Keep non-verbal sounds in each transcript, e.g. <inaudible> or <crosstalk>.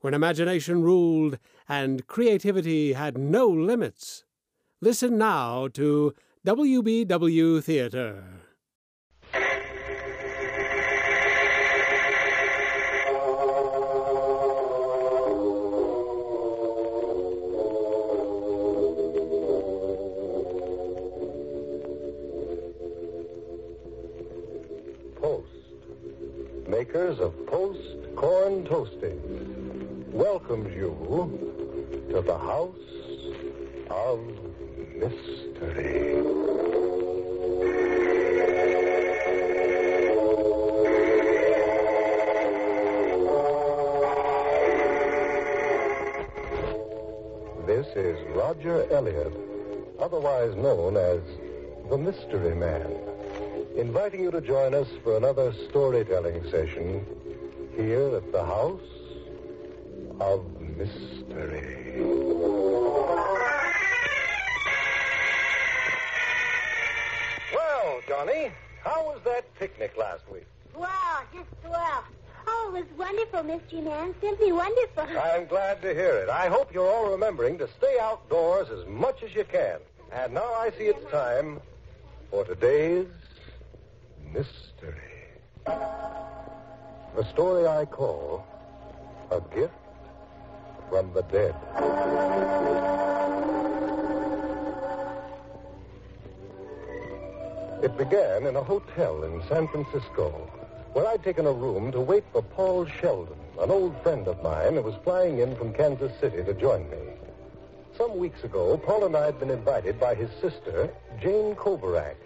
when imagination ruled and creativity had no limits. Listen now to WBW Theater. Post, makers of Post Corn Toasties, welcomes you to the House of Mystery. This is Roger Elliott, otherwise known as the Mystery Man, inviting you to join us for another storytelling session here at the House Mystery. Well, Johnny, how was that picnic last week? Wow, just swell. Oh, it was wonderful, Mystery Man. Simply wonderful. <laughs> I'm glad to hear it. I hope you're all remembering to stay outdoors as much as you can. And now I see it's time for today's mystery. The story I call A Gift from the Dead. It began in a hotel in San Francisco, where I'd taken a room to wait for Paul Sheldon, an old friend of mine who was flying in from Kansas City to join me. Some weeks ago, Paul and I had been invited by his sister, Jane Kovarak,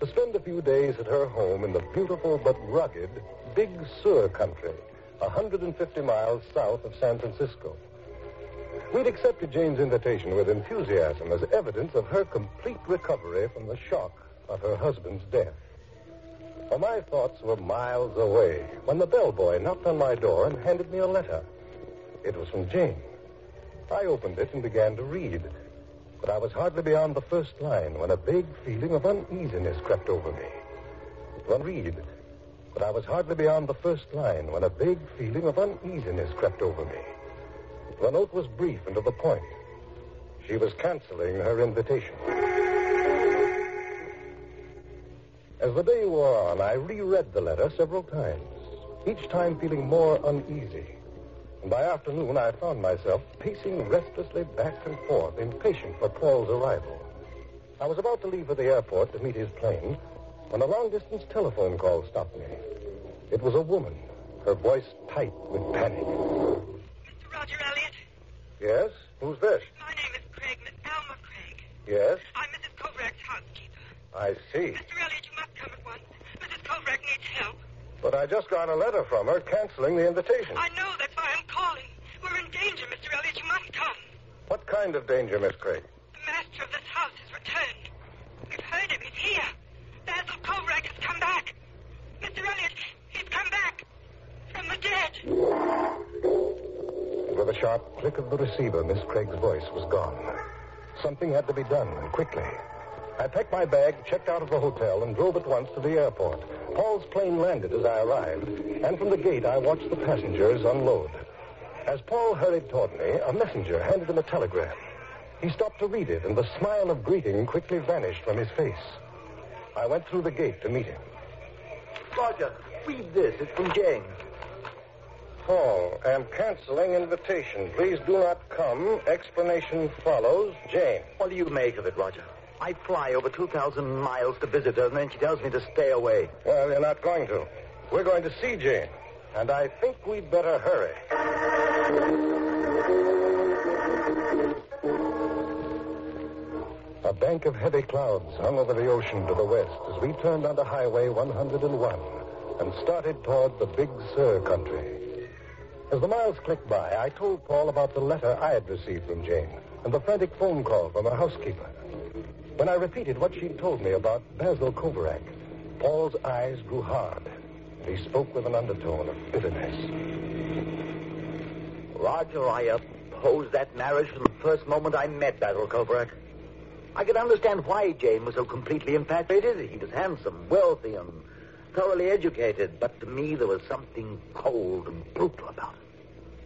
to spend a few days at her home in the beautiful but rugged Big Sur country, 150 miles south of San Francisco. We'd accepted Jane's invitation with enthusiasm as evidence of her complete recovery from the shock of her husband's death. Well, my thoughts were miles away when the bellboy knocked on my door and handed me a letter. It was from Jane. I opened it and began to read. But I was hardly beyond the first line when a vague feeling of uneasiness crept over me. One read. But I was hardly beyond the first line when a vague feeling of uneasiness crept over me. The note was brief and to the point. She was canceling her invitation. As the day wore on, I reread the letter several times, each time feeling more uneasy. And by afternoon, I found myself pacing restlessly back and forth, impatient for Paul's arrival. I was about to leave for the airport to meet his plane when a long distance telephone call stopped me. It was a woman, her voice tight with panic. Mr. Roger Elliott, Yes? Who's this? my name is Craig, Miss Alma Craig. Yes? I'm Mrs. Kovrak's housekeeper. I see. Mr. Elliott, you must come at once. Mrs. Kovrak needs help. But I just got a letter from her canceling the invitation. I know, that's why I'm calling. We're in danger, Mr. Elliott. You must come. What kind of danger, Miss Craig? The master of this house has returned. We've heard him. He's here. Basil Kovrak has come back. Mr. Elliott, he's come back. From the dead. With a sharp click of the receiver, Miss Craig's voice was gone. Something had to be done, and quickly. I packed my bag, checked out of the hotel, and drove at once to the airport. Paul's plane landed as I arrived, and from the gate I watched the passengers unload. As Paul hurried toward me, a messenger handed him a telegram. He stopped to read it, and the smile of greeting quickly vanished from his face. I went through the gate to meet him. Roger, read this. It's from Jane. Paul, am canceling invitation. Please do not come. Explanation follows. Jane. What do you make of it, Roger? I fly over 2,000 miles to visit her, and then she tells me to stay away. Well, you're not going to. We're going to see Jane. And I think we'd better hurry. A bank of heavy clouds hung over the ocean to the west as we turned onto Highway 101 and started toward the Big Sur country. As the miles clicked by, I told Paul about the letter I had received from Jane and the frantic phone call from her housekeeper. When I repeated what she'd told me about Basil Kovarak, Paul's eyes grew hard, he spoke with an undertone of bitterness. Roger, I opposed that marriage from the first moment I met Basil Kovarak. I could understand why Jane was so completely infatuated. He was handsome, wealthy, and thoroughly educated. But to me, there was something cold and brutal about him.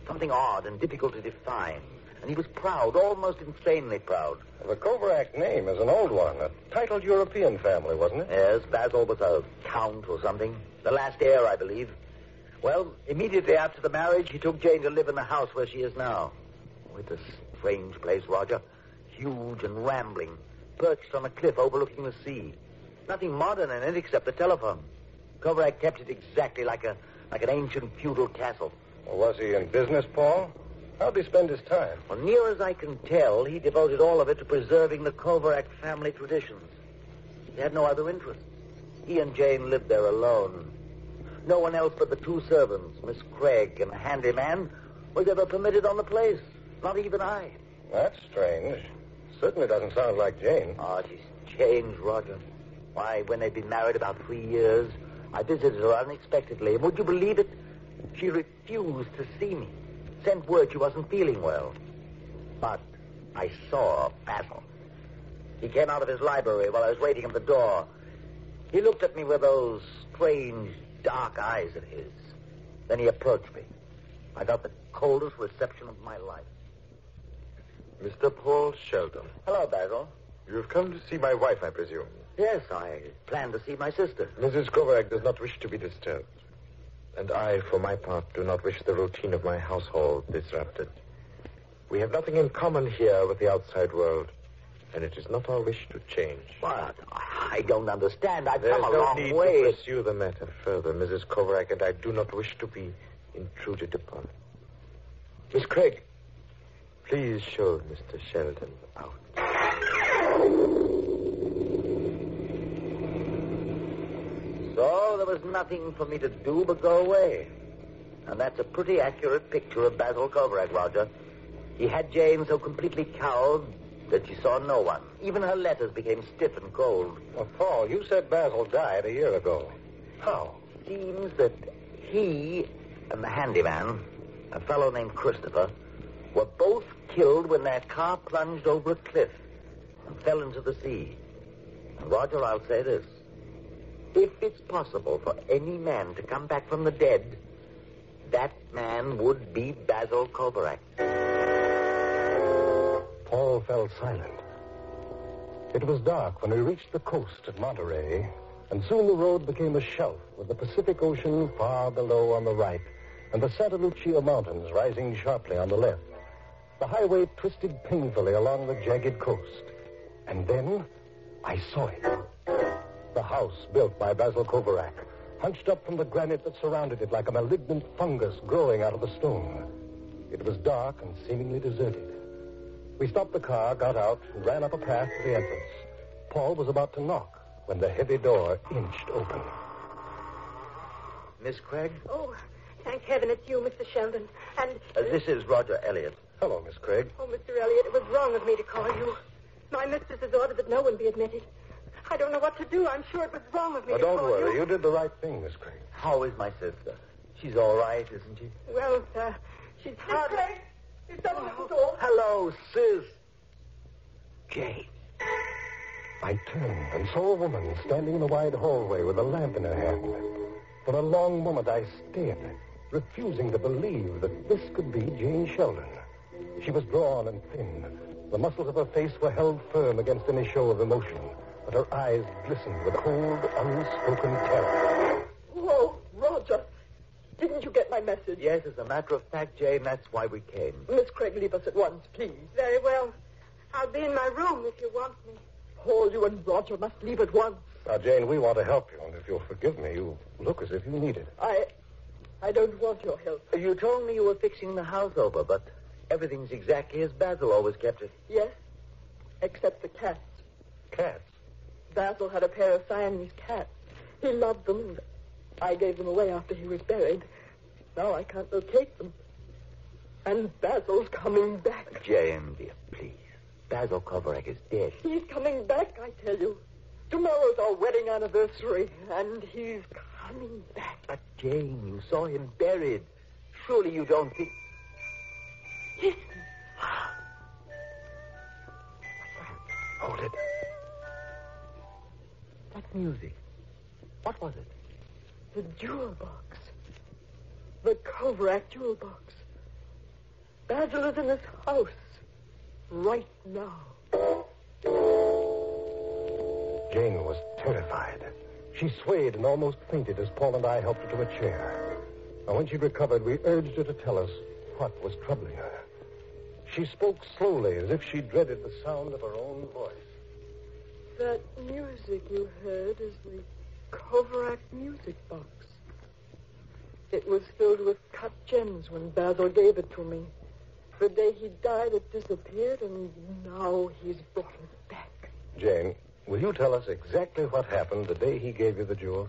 Something odd and difficult to define. And he was proud, almost insanely proud. The Kovarak name is an old one, a titled European family, wasn't it? Yes, Basil was a count or something. The last heir, I believe. Well, immediately after the marriage, he took Jane to live in the house where she is now. Oh, it's a strange place, Roger. Huge and rambling, perched on a cliff overlooking the sea. Nothing modern in it except the telephone. Kovarak kept it exactly like a like an ancient feudal castle. Well, was he in business, Paul? How'd he spend his time? Well, near as I can tell, he devoted all of it to preserving the Kovarak family traditions. He had no other interests. He and Jane lived there alone. No one else but the two servants, Miss Craig and a handyman, was ever permitted on the place. Not even I. That's strange. Certainly doesn't sound like Jane. Ah, oh, she's changed, Roger. Why, when they'd been married about three years, I visited her unexpectedly, and would you believe it? She refused to see me. Sent word she wasn't feeling well. But I saw Basil. He came out of his library while I was waiting at the door. He looked at me with those strange, dark eyes of his. Then he approached me. I got the coldest reception of my life. Mr. Paul Sheldon. Hello, Basil. You've come to see my wife, I presume. Yes, I plan to see my sister. Mrs. Kovarak does not wish to be disturbed. And I, for my part, do not wish the routine of my household disrupted. We have nothing in common here with the outside world, and it is not our wish to change. But I don't understand. I've There's come a no long need way. to pursue the matter further, Mrs. Kovarak, and I do not wish to be intruded upon. Miss Craig, please show Mr. Sheldon out. So there was nothing for me to do but go away. And that's a pretty accurate picture of Basil Kovarak, Roger. He had Jane so completely cowed that she saw no one. Even her letters became stiff and cold. Well, Paul, you said Basil died a year ago. How? Seems that he and the handyman, a fellow named Christopher, were both killed when their car plunged over a cliff and fell into the sea. And Roger, I'll say this. If it's possible for any man to come back from the dead, that man would be Basil Kovarak. Paul fell silent. It was dark when we reached the coast at Monterey, and soon the road became a shelf with the Pacific Ocean far below on the right and the Santa Lucia Mountains rising sharply on the left. The highway twisted painfully along the jagged coast. And then I saw it. The house built by Basil Kovarak, hunched up from the granite that surrounded it like a malignant fungus growing out of the stone. It was dark and seemingly deserted. We stopped the car, got out, and ran up a path to the entrance. Paul was about to knock when the heavy door inched open. Miss Craig? Oh, thank heaven it's you, Mr. Sheldon. And, Uh, this is Roger Elliot. Hello, Miss Craig. oh, Mr. Elliot, it was wrong of me to call you. My mistress has ordered that no one be admitted. I don't know what to do. I'm sure it was wrong of me Oh, to don't worry. you. You did the right thing, Miss Crane. How is my sister? She's all right, isn't she? Well, sir, she's hard... Is someone at the door? Hello, sis. Jane. I turned and saw a woman standing in the wide hallway with a lamp in her hand. For a long moment I stared, refusing to believe that this could be Jane Sheldon. She was drawn and thin. The muscles of her face were held firm against any show of emotion, but her eyes glistened with cold, unspoken terror. Whoa, Roger. Didn't you get my message? Yes, as a matter of fact, Jane, that's why we came. Miss Craig, leave us at once, please. Very well. I'll be in my room if you want me. Paul, you and Roger must leave at once. Now, Jane, we want to help you, and if you'll forgive me, you look as if you need it. I... I don't want your help. You told me you were fixing the house over, but everything's exactly as Basil always kept it. Yes? Except the cats. Cats? Basil had a pair of Siamese cats. He loved them, and I gave them away after he was buried. Now I can't locate them. And Basil's coming back. Jane, dear, please. Basil Kovarak is dead. He's coming back, I tell you. Tomorrow's our wedding anniversary, and he's coming back. But, Jane, you saw him buried. Surely you don't think... Listen. Ah. Hold it. That music. What was it? The jewel box. The Kovrak jewel box. Basil is in this house. Right now. Jane was terrified. She swayed and almost fainted as Paul and I helped her to a chair. And when she recovered, we urged her to tell us what was troubling her. She spoke slowly, as if she dreaded the sound of her own voice. That music you heard is the Kovrak music box. It was filled with cut gems when Basil gave it to me. The day he died, it disappeared, and now he's brought it back. Jane, will you tell us exactly what happened the day he gave you the jewel?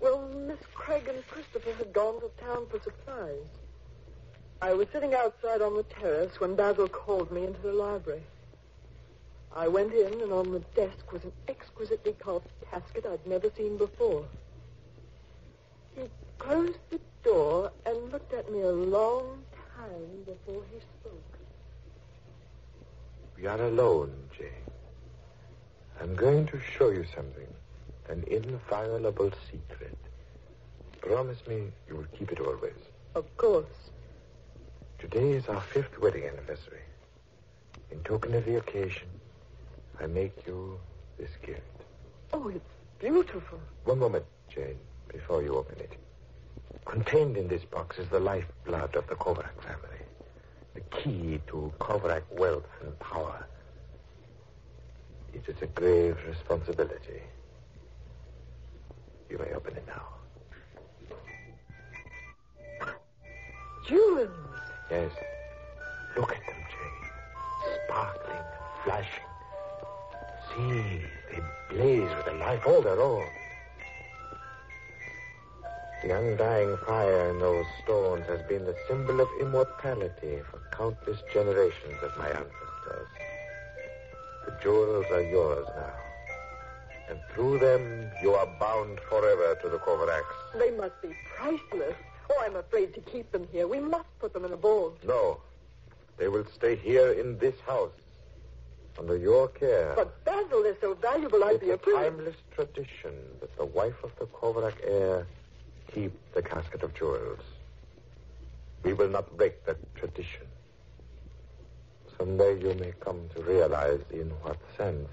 Well, Miss Craig and Christopher had gone to town for supplies. I was sitting outside on the terrace when Basil called me into the library. I went in, and on the desk was an exquisitely carved casket I'd never seen before. He closed the door and looked at me a long time before he spoke. We are alone, Jane. I'm going to show you something. An inviolable secret. Promise me you will keep it always. Of course. Today is our fifth wedding anniversary. In token of the occasion, I make you this gift. Oh, it's beautiful. One moment, Jane, before you open it. Contained in this box is the lifeblood of the Kovarak family. The key to Kovarak wealth and power. It is a grave responsibility. You may open it now. Jewels. Yes. A all their own. The undying fire in those stones has been the symbol of immortality for countless generations of my ancestors. The jewels are yours now. And through them, you are bound forever to the Kovaraks. They must be priceless. Oh, I'm afraid to keep them here. We must put them in a vault. No. They will stay here in this house. Under your care. But Basil is so valuable, I'd it's be a afraid. timeless tradition that the wife of the Kovarak heir keep the casket of jewels. We will not break that tradition. Someday you may come to realize in what sense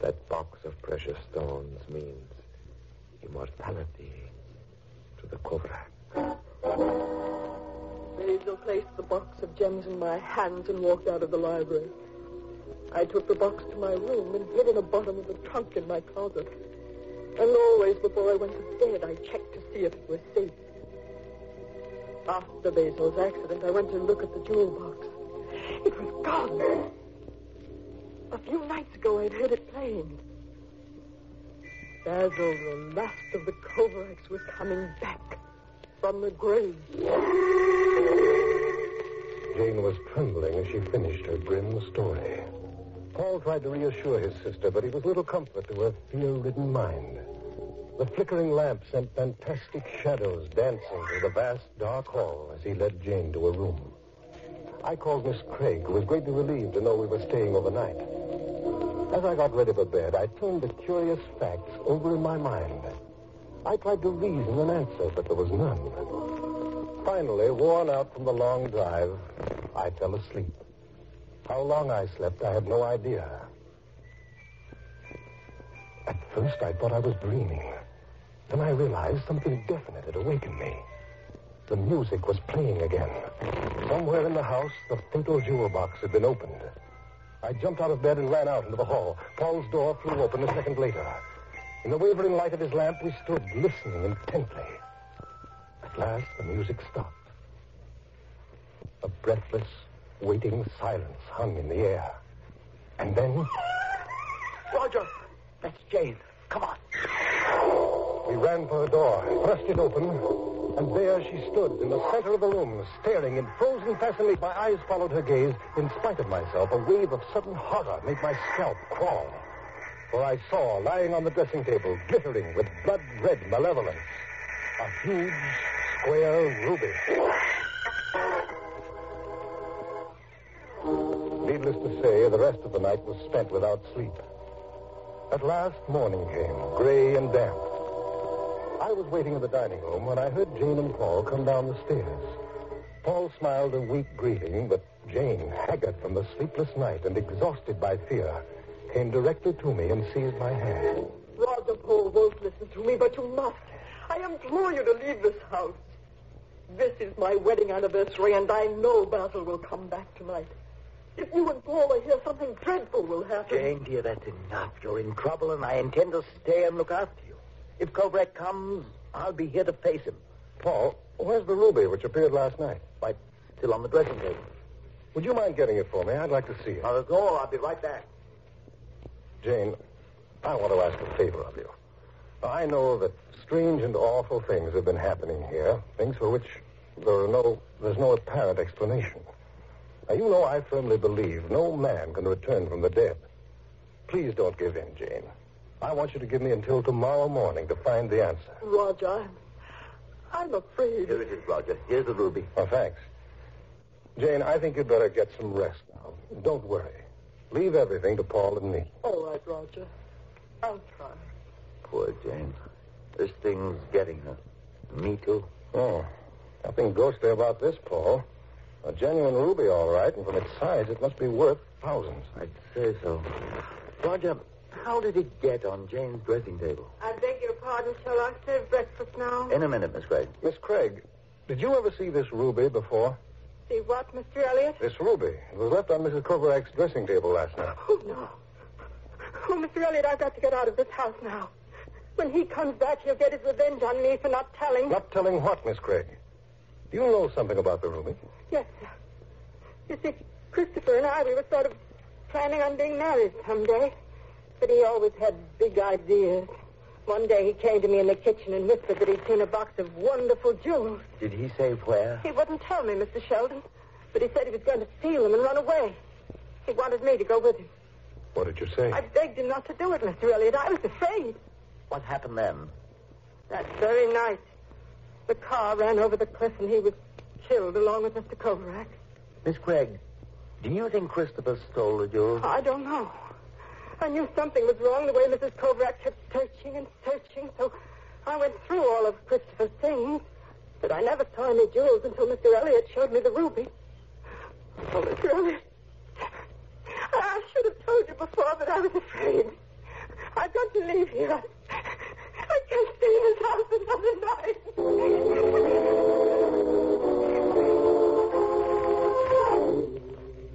that box of precious stones means immortality to the Kovarak. Basil placed the box of gems in my hands and walked out of the library. I took the box to my room and hid in the bottom of the trunk in my closet. And always before I went to bed, I checked to see if it was safe. After Basil's accident, I went to look at the jewel box. It was gone. A few nights ago, I'd heard it playing. Basil, the last of the Kovaraks, was coming back from the grave. Jane was trembling as she finished her grim story. Paul tried to reassure his sister, but he was little comfort to her fear-ridden mind. The flickering lamp sent fantastic shadows dancing through the vast, dark hall as he led Jane to a room. I called Miss Craig, who was greatly relieved to know we were staying overnight. As I got ready for bed, I turned the curious facts over in my mind. I tried to reason an answer, but there was none. Finally, worn out from the long drive, I fell asleep. How long I slept, I had no idea. At first, I thought I was dreaming. Then I realized something definite had awakened me. The music was playing again. Somewhere in the house, the fatal jewel box had been opened. I jumped out of bed and ran out into the hall. Paul's door flew open a second later. In the wavering light of his lamp, we stood listening intently. At last, the music stopped. A breathless, waiting silence hung in the air. And then <laughs> Roger, that's Jane. Come on. we ran for the door, thrust it open, And there she stood in the center of the room, staring in frozen fascination. My eyes followed her gaze. In spite of myself, a wave of sudden horror made my scalp crawl. For I saw, lying on the dressing table, glittering with blood red malevolence, a huge square ruby. Needless to say, the rest of the night was spent without sleep. At last, morning came, gray and damp. I was waiting in the dining room when I heard Jane and Paul come down the stairs. Paul smiled a weak greeting, but Jane, haggard from the sleepless night and exhausted by fear, came directly to me and seized my hand. Roger Paul won't listen to me, but you must. I implore you to leave this house. This is my wedding anniversary, and I know Basil will come back tonight. If you and Paul are here, something dreadful will happen. Jane, dear, that's enough. You're in trouble, and I intend to stay and look after you. If Kovrak comes, I'll be here to face him. Paul, where's the ruby which appeared last night? Why, still on the dressing table. Would you mind getting it for me? I'd like to see it. Not at all. I'll be right back. Jane, I want to ask a favor of you. I know that strange and awful things have been happening here, things for which there are no there's no apparent explanation. Now you know I firmly believe no man can return from the dead. Please don't give in, Jane. I want you to give me until tomorrow morning to find the answer. Roger, I'm, I'm afraid. Here it is, Roger. Here's the ruby. Oh, thanks. Jane, I think you'd better get some rest now. Don't worry. Leave everything to Paul and me. All right, Roger. I'll try. Poor Jane. This thing's getting her. Me too. Oh, nothing ghostly about this, Paul. A genuine ruby, all right, and from its size, it must be worth thousands. I'd say so. Roger, how did it get on Jane's dressing table? I beg your pardon. Shall I serve breakfast now? In a minute, Miss Craig. Miss Craig, did you ever see this ruby before? See what, Mr. Elliot? This ruby. It was left on Mrs. Kovarak's dressing table last night. Oh, no. Oh, Mr. Elliot, I've got to get out of this house now. When he comes back, he'll get his revenge on me for not telling. Not telling what, Miss Craig? Do you know something about the ruby? Yes, sir. You see, Christopher and I, we were sort of planning on being married someday. But he always had big ideas. One day he came to me in the kitchen and whispered that he'd seen a box of wonderful jewels. Did he say where? He wouldn't tell me, Mr. Sheldon. But he said he was going to steal them and run away. He wanted me to go with him. What did you say? I begged him not to do it, Mr. Elliot. I was afraid. What happened then? That very night, the car ran over the cliff and he was killed along with Mr. Kovarak. Miss Craig, do you think Christopher stole the jewels? I don't know. I knew something was wrong the way Mrs. Kovarak kept searching and searching, so I went through all of Christopher's things. But I never saw any jewels until Mr. Elliot showed me the ruby. Oh, Mr. Elliot, I should have told you before, but I was afraid. I've got to leave here. I can't stay in this house another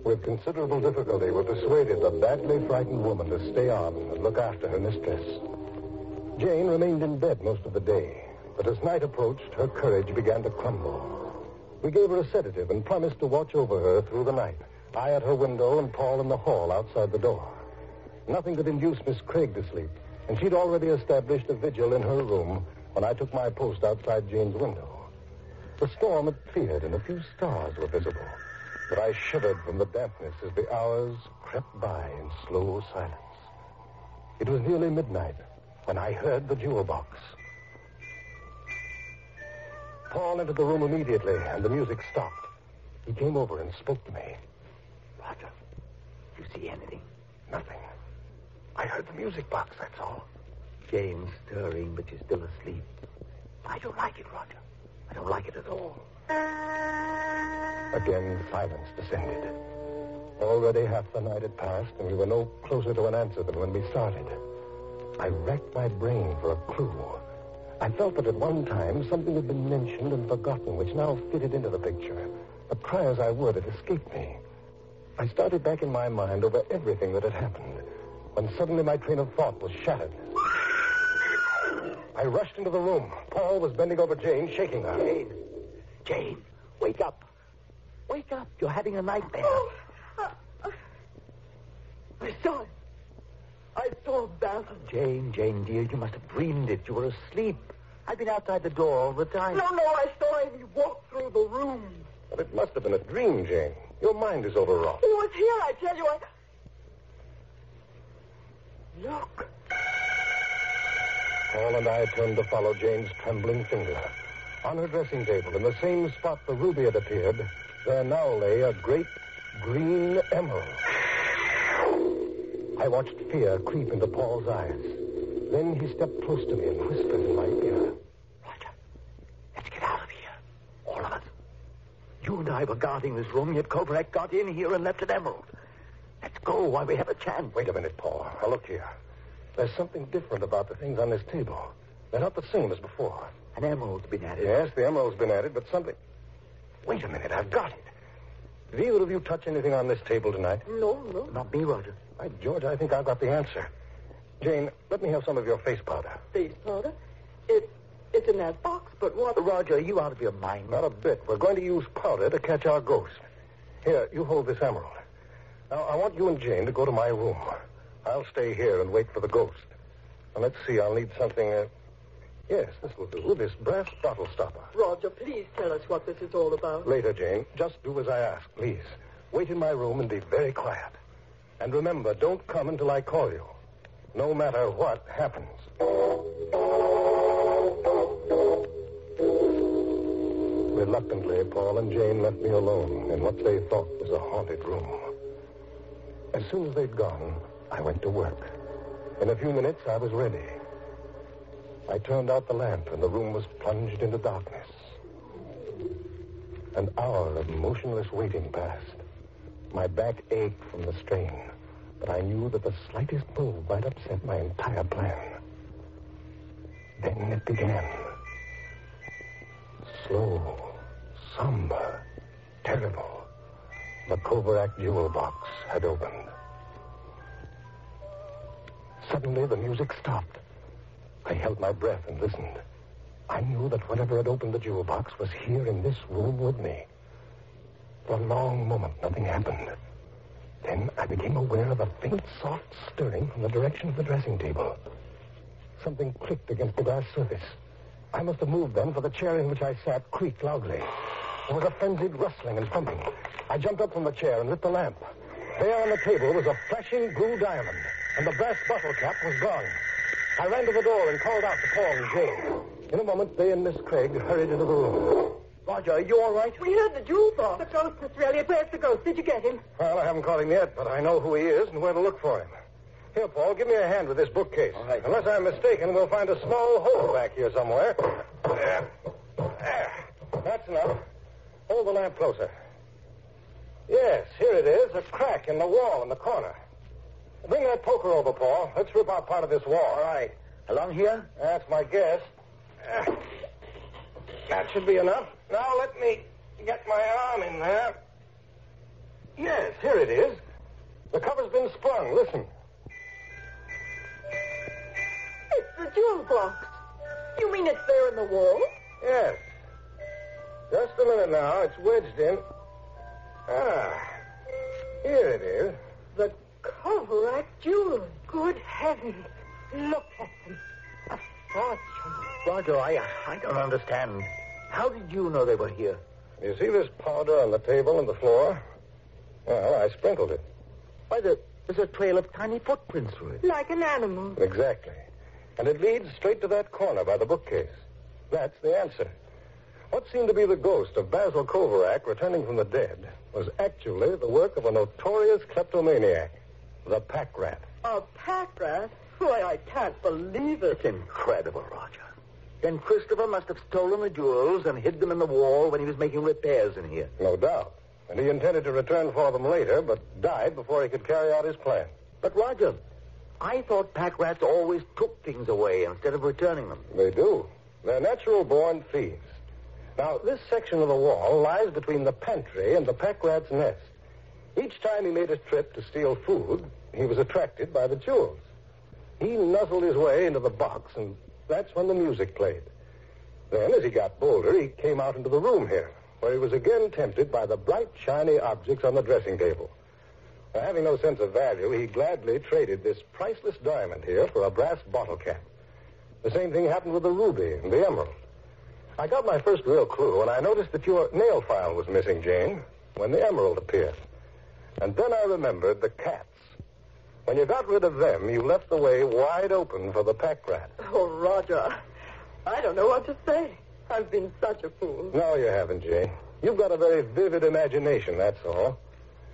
With considerable difficulty, we persuaded the badly frightened woman to stay on and look after her mistress. Jane remained in bed most of the day, but as night approached, her courage began to crumble. We gave her a sedative and promised to watch over her through the night. I at her window and Paul in the hall outside the door. Nothing could induce Miss Craig to sleep, and she'd already established a vigil in her room when I took my post outside Jane's window. The storm had cleared and a few stars were visible, but I shivered from the dampness as the hours crept by in slow silence. It was nearly midnight when I heard the jewel box. Paul entered the room immediately, and the music stopped. He came over and spoke to me. Roger, you see anything? Nothing. I heard the music box, that's all. Jane's stirring, but she's still asleep. I don't like it, Roger. I don't like it at all. Again, silence descended. Already half the night had passed, and we were no closer to an answer than when we started. I racked my brain for a clue. I felt that at one time something had been mentioned and forgotten, which now fitted into the picture. But try as I would, it escaped me. I started back in my mind over everything that had happened, when suddenly my train of thought was shattered. I rushed into the room. Paul was bending over Jane, shaking her. Jane, Jane, wake up. Wake up. You're having a nightmare. Oh, uh, uh, I saw it. I saw Basil. Jane, Jane, dear, you must have dreamed it. You were asleep. I've been outside the door all the time. No, no, I saw him. He walked through the room. But it must have been a dream, Jane. Your mind is overwrought. He was here, I tell you. I... Look. Paul and I turned to follow Jane's trembling finger. On her dressing table, in the same spot the ruby had appeared, there now lay a great green emerald. I watched fear creep into Paul's eyes. Then he stepped close to me and whispered in my ear. Roger, let's get out of here. All of us. You and I were guarding this room, yet Kovarak got in here and left an emerald. Let's go while we have a chance. Wait a minute, Paul. Now look here. There's something different about the things on this table. They're not the same as before. An emerald's been added. Yes, the emerald's been added, but something. Wait a minute, I've got it. Did either of you touch anything on this table tonight? No, no. Not me, Roger. By George, I think I've got the answer. Jane, let me have some of your face powder. Face powder. It, it's in that box, but what? Roger, are you out of your mind? Not a bit. We're going to use powder to catch our ghost. Here, you hold this emerald. Now, I want you and Jane to go to my room. I'll stay here and wait for the ghost. Now, let's see. I'll need something. Uh... Yes, this will do. This brass bottle stopper. Roger, please tell us what this is all about. Later, Jane. Just do as I ask, please. Wait in my room and be very quiet. And remember, don't come until I call you. No matter what happens. Reluctantly, Paul and Jane left me alone in what they thought was a haunted room. As soon as they'd gone, I went to work. In a few minutes, I was ready. I turned out the lamp, and the room was plunged into darkness. An hour of motionless waiting passed. My back ached from the strain, but I knew that the slightest move might upset my entire plan. Then it began. Slow, somber, terrible. The Kovarak jewel box had opened. Suddenly, the music stopped. I held my breath and listened. I knew that whatever had opened the jewel box was here in this room with me. For a long moment, nothing happened. Then I became aware of a faint, soft stirring from the direction of the dressing table. Something clicked against the glass surface. I must have moved then, for the chair in which I sat creaked loudly. There was a frenzied rustling and thumping. I jumped up from the chair and lit the lamp. There on the table was a flashing blue diamond, and the brass bottle cap was gone. I ran to the door and called out to Paul and Jane. In a moment, they and Miss Craig hurried into the room. Roger, are you all right? We heard the jewel box. The ghost, Mr. Elliot. Where's the ghost? Did you get him? Well, I haven't caught him yet, but I know who he is and where to look for him. Here, Paul, give me a hand with this bookcase. All right. Unless I'm mistaken, we'll find a small hole back here somewhere. There. There. That's enough. Hold the lamp closer. Yes, here it is, a crack in the wall in the corner. Bring that poker over, Paul. Let's rip out part of this wall. All right. Along here? That's my guess. That should be enough. Now let me get my arm in there. Yes, here it is. The cover's been sprung. Listen. It's the jewel box. You mean it's there in the wall? Yes. Just a minute now. It's wedged in. Ah. Here it is. The Kovarak jewels. Good heavens. Look at them. A fortune. Roger, I, I don't understand. How did you know they were here? You see this powder on the table and the floor? Well, I sprinkled it. Why, there, there's a trail of tiny footprints through it. Like an animal. Exactly. And it leads straight to that corner by the bookcase. That's the answer. What seemed to be the ghost of Basil Kovarak returning from the dead was actually the work of a notorious kleptomaniac, the pack rat. A pack rat? Why, I can't believe it. It's incredible, Roger. Then Christopher must have stolen the jewels and hid them in the wall when he was making repairs in here. No doubt. And he intended to return for them later, but died before he could carry out his plan. But, Roger, I thought pack rats always took things away instead of returning them. They do. They're natural born thieves. Now, this section of the wall lies between the pantry and the pack rat's nest. Each time he made a trip to steal food, he was attracted by the jewels. He nuzzled his way into the box, and that's when the music played. Then, as he got bolder, he came out into the room here, where he was again tempted by the bright, shiny objects on the dressing table. Now, having no sense of value, he gladly traded this priceless diamond here for a brass bottle cap. The same thing happened with the ruby and the emerald. I got my first real clue when I noticed that your nail file was missing, Jane, when the emerald appeared. And then I remembered the cats. When you got rid of them, you left the way wide open for the pack rat. Oh, Roger, I don't know what to say. I've been such a fool. No, you haven't, Jane. You've got a very vivid imagination, that's all.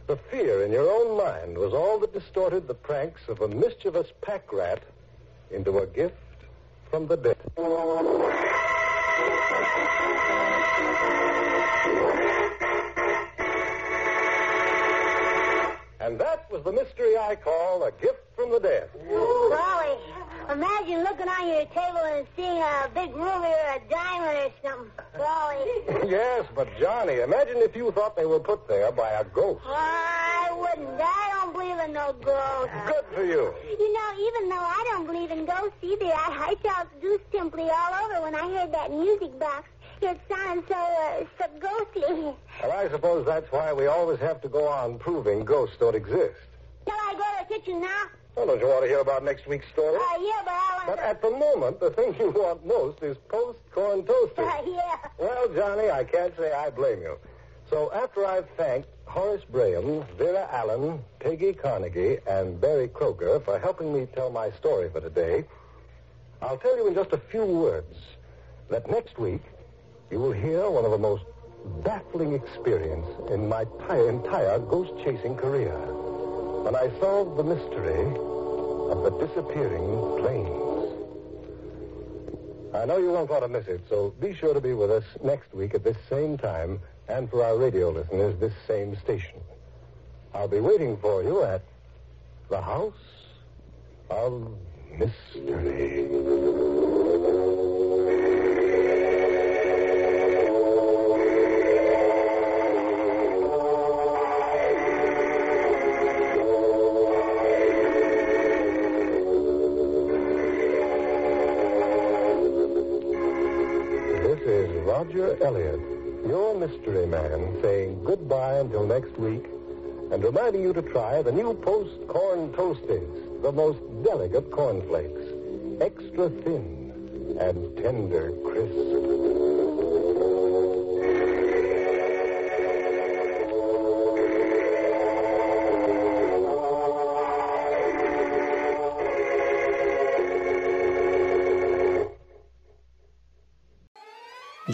The fear in your own mind was all that distorted the pranks of a mischievous pack rat into a gift from the dead. And that was the mystery I call a gift from the dead. Golly, imagine looking on your table and seeing a big ruby or a diamond or something. Golly. <laughs> yes, but Johnny, imagine if you thought they were put there by a ghost. I wouldn't. I don't believe in no ghosts. Good for you. You know, even though I don't believe in ghosts either, I, I felt goose pimply all over when I heard that music box. It sounds so, uh, so ghostly. Well, I suppose that's why we always have to go on proving ghosts don't exist. Shall I go to the kitchen now? Well, don't you want to hear about next week's story? Uh, yeah, but I want But to... at the moment, the thing you want most is Post Corn Toasties. Uh, yeah. Well, Johnny, I can't say I blame you. So after I've thanked Horace Graham, Vera Allen, Peggy Carnegie, and Barry Croker for helping me tell my story for today, I'll tell you in just a few words that next week you will hear one of the most baffling experiences in my entire ghost-chasing career when I solved the mystery of the disappearing planes. I know you won't want to miss it, so be sure to be with us next week at this same time, and for our radio listeners, this same station. I'll be waiting for you at the House of Mystery. Roger Elliott, your mystery man, saying goodbye until next week and reminding you to try the new Post Corn Toasties, the most delicate cornflakes, extra thin and tender crisp.